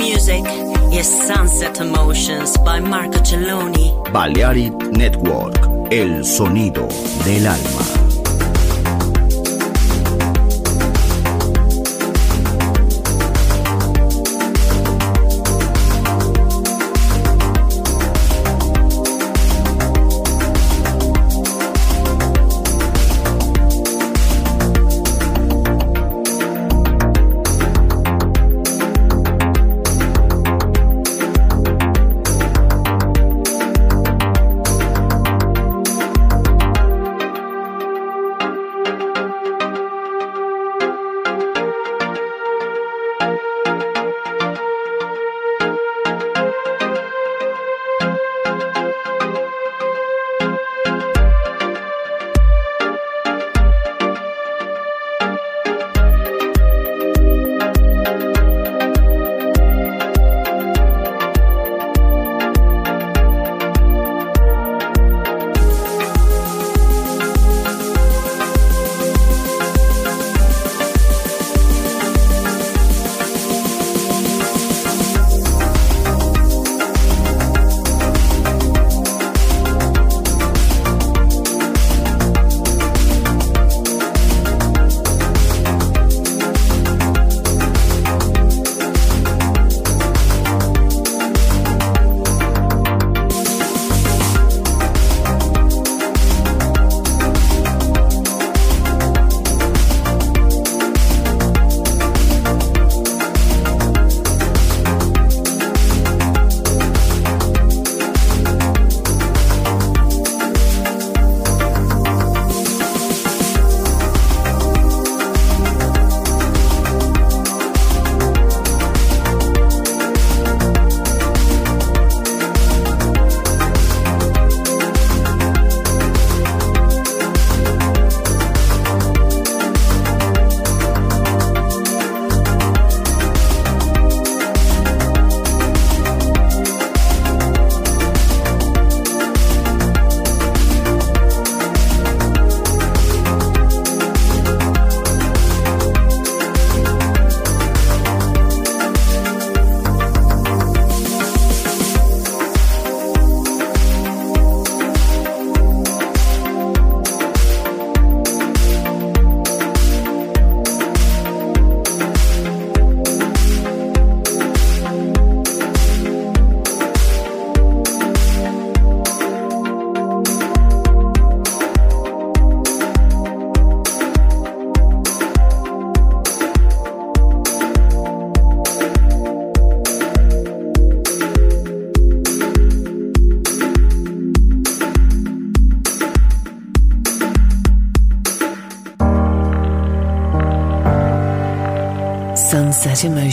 music is Sunset Emotions by Marco Celloni. Balearic Network, el sonido del alma.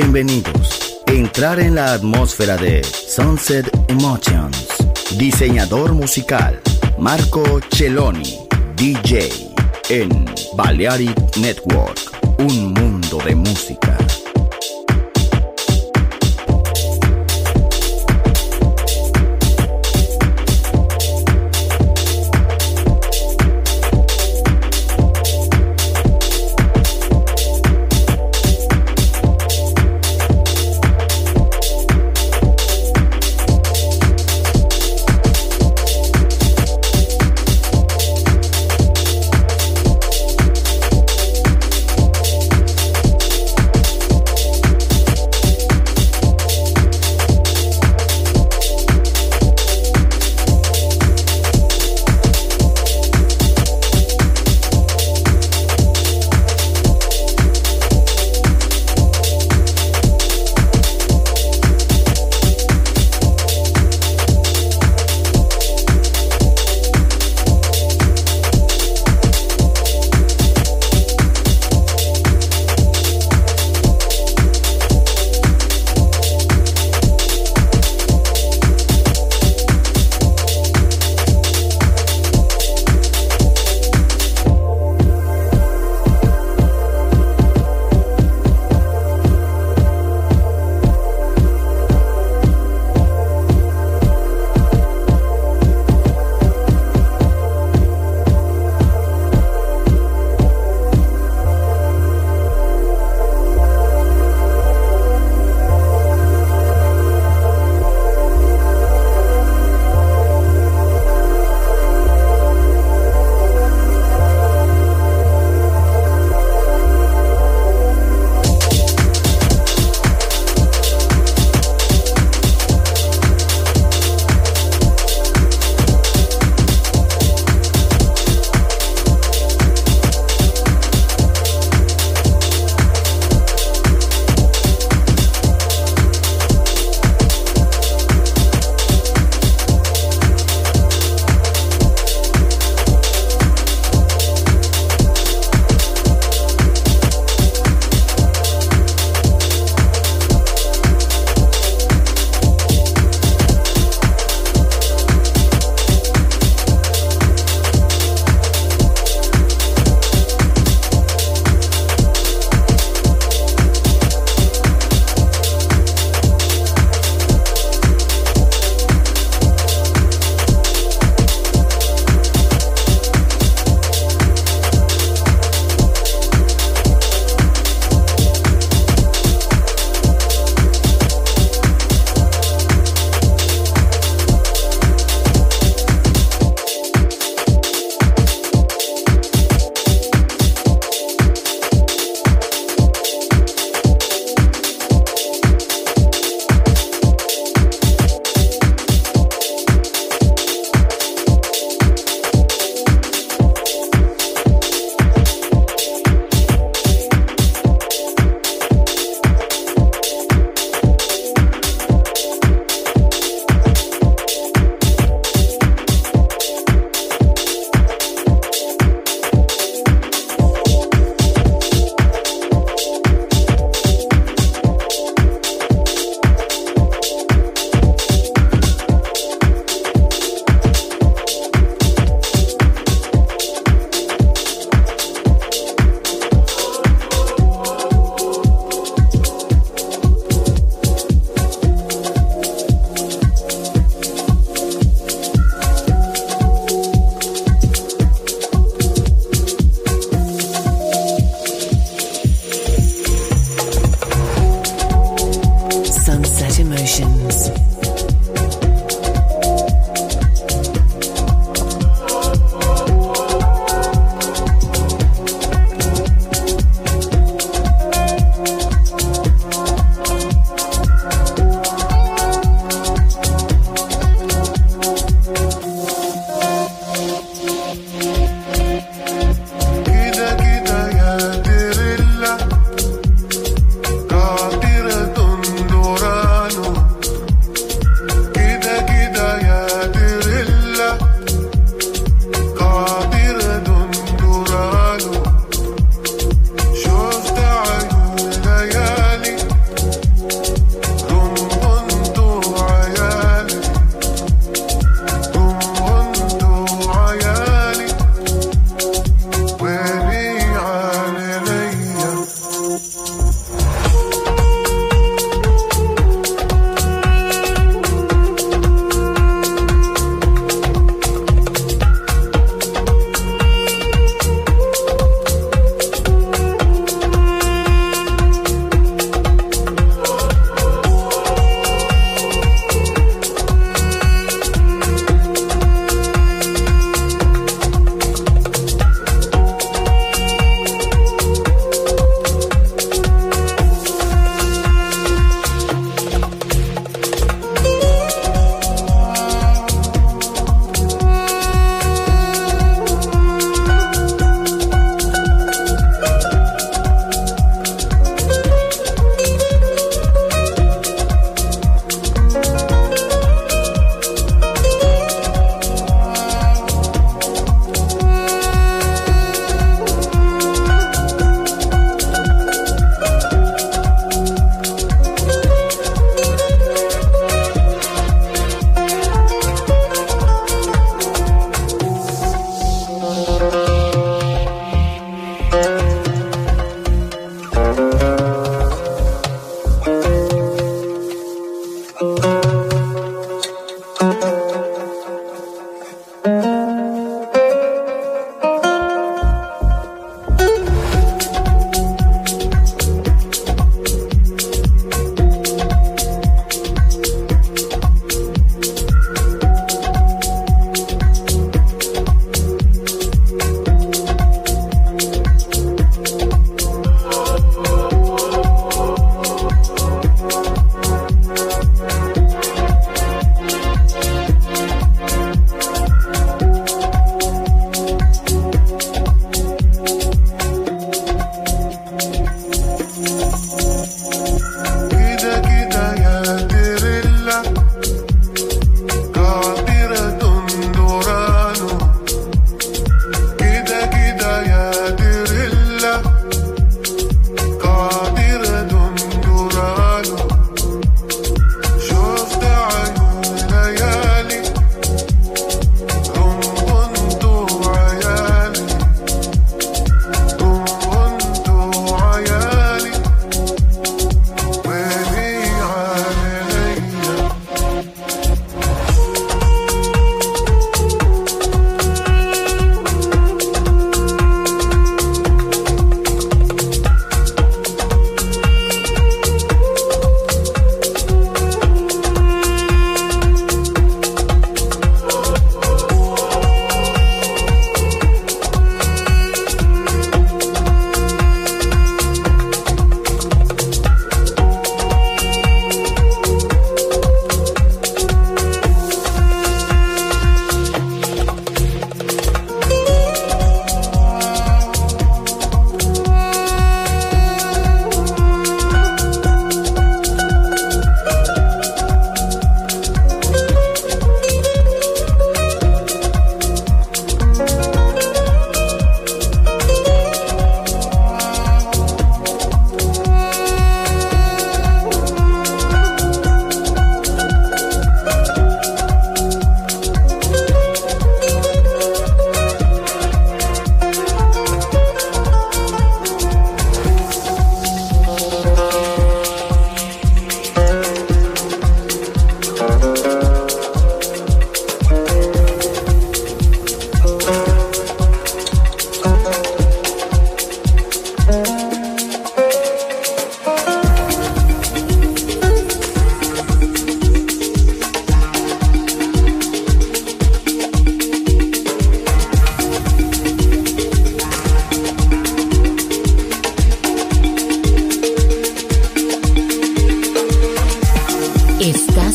Bienvenidos. Entrar en la atmósfera de Sunset Emotions. Diseñador musical, Marco Celloni, DJ, en Balearic Network, un mundo de música.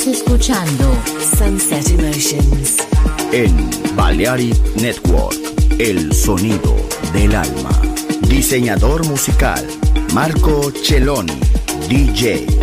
Escuchando Sunset Emotions en Balearic Network, el sonido del alma. Diseñador musical, Marco Celloni, DJ.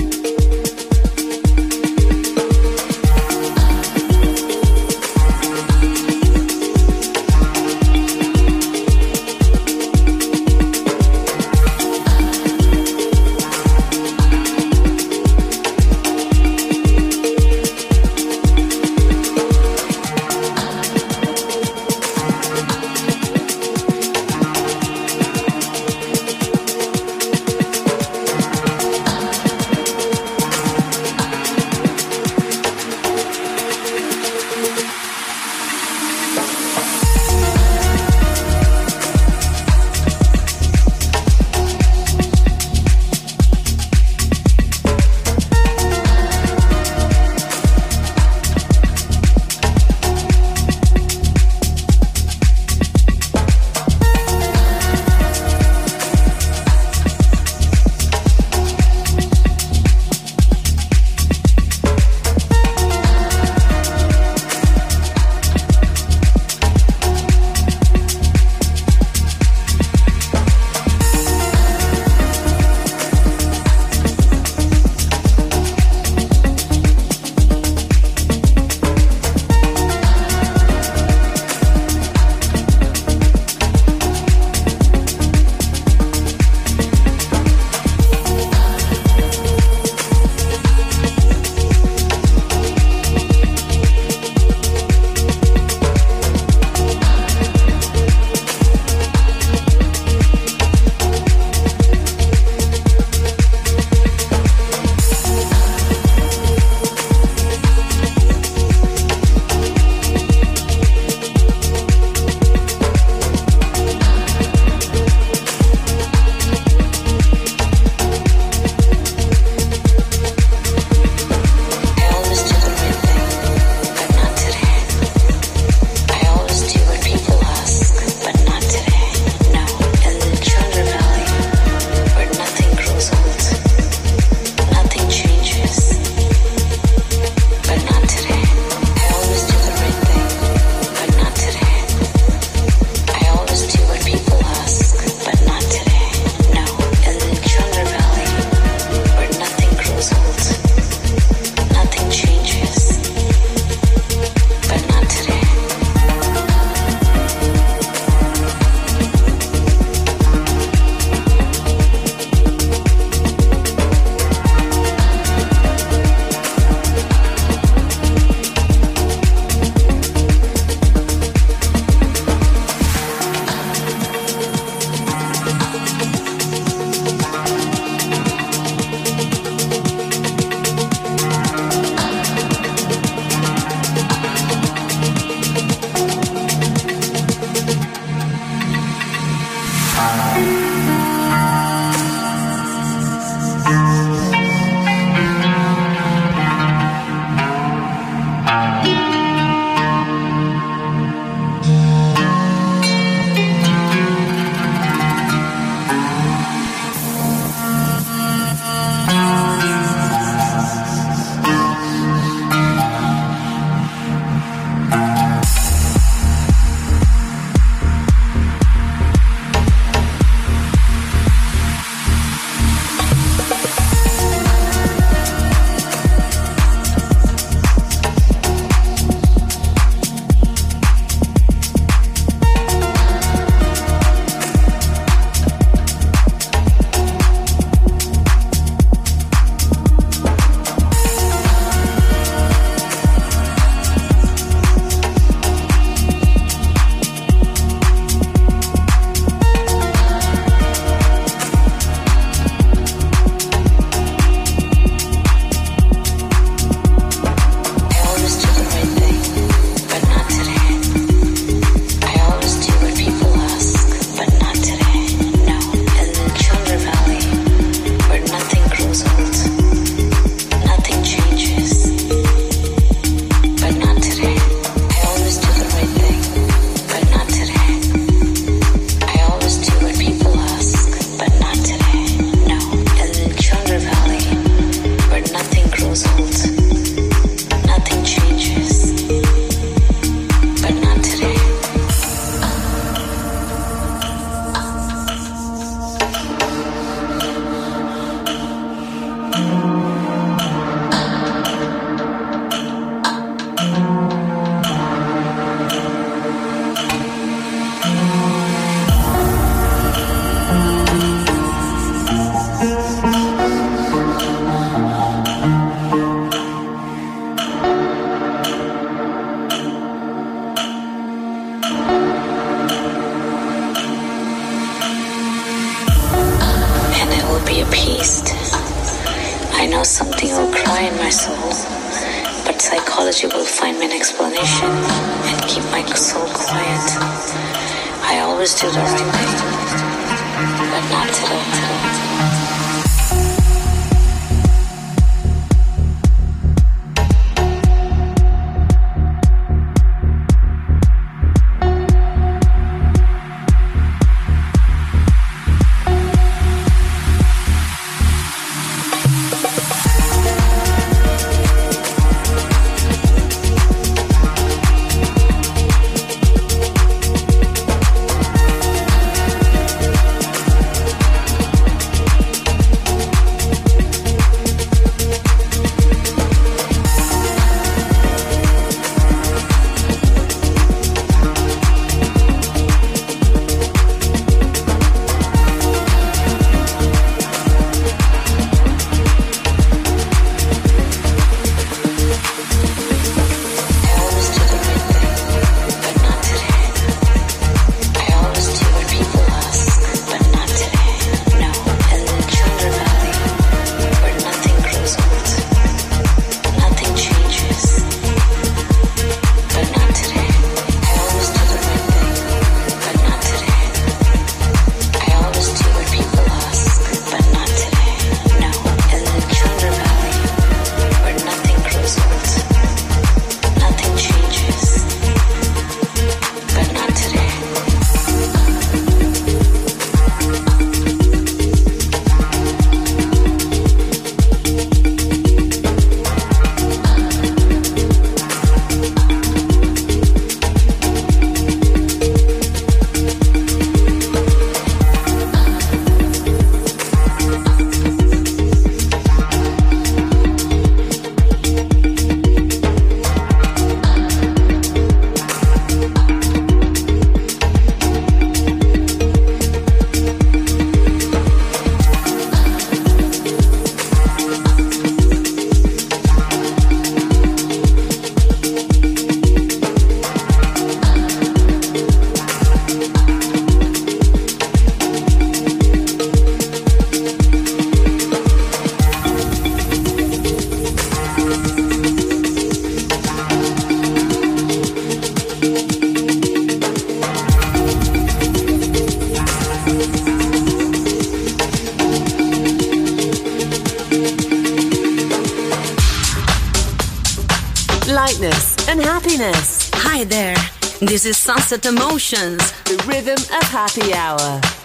This is Sunset Emotions, the rhythm of happy hour.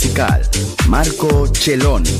Musical, Marco Celloni,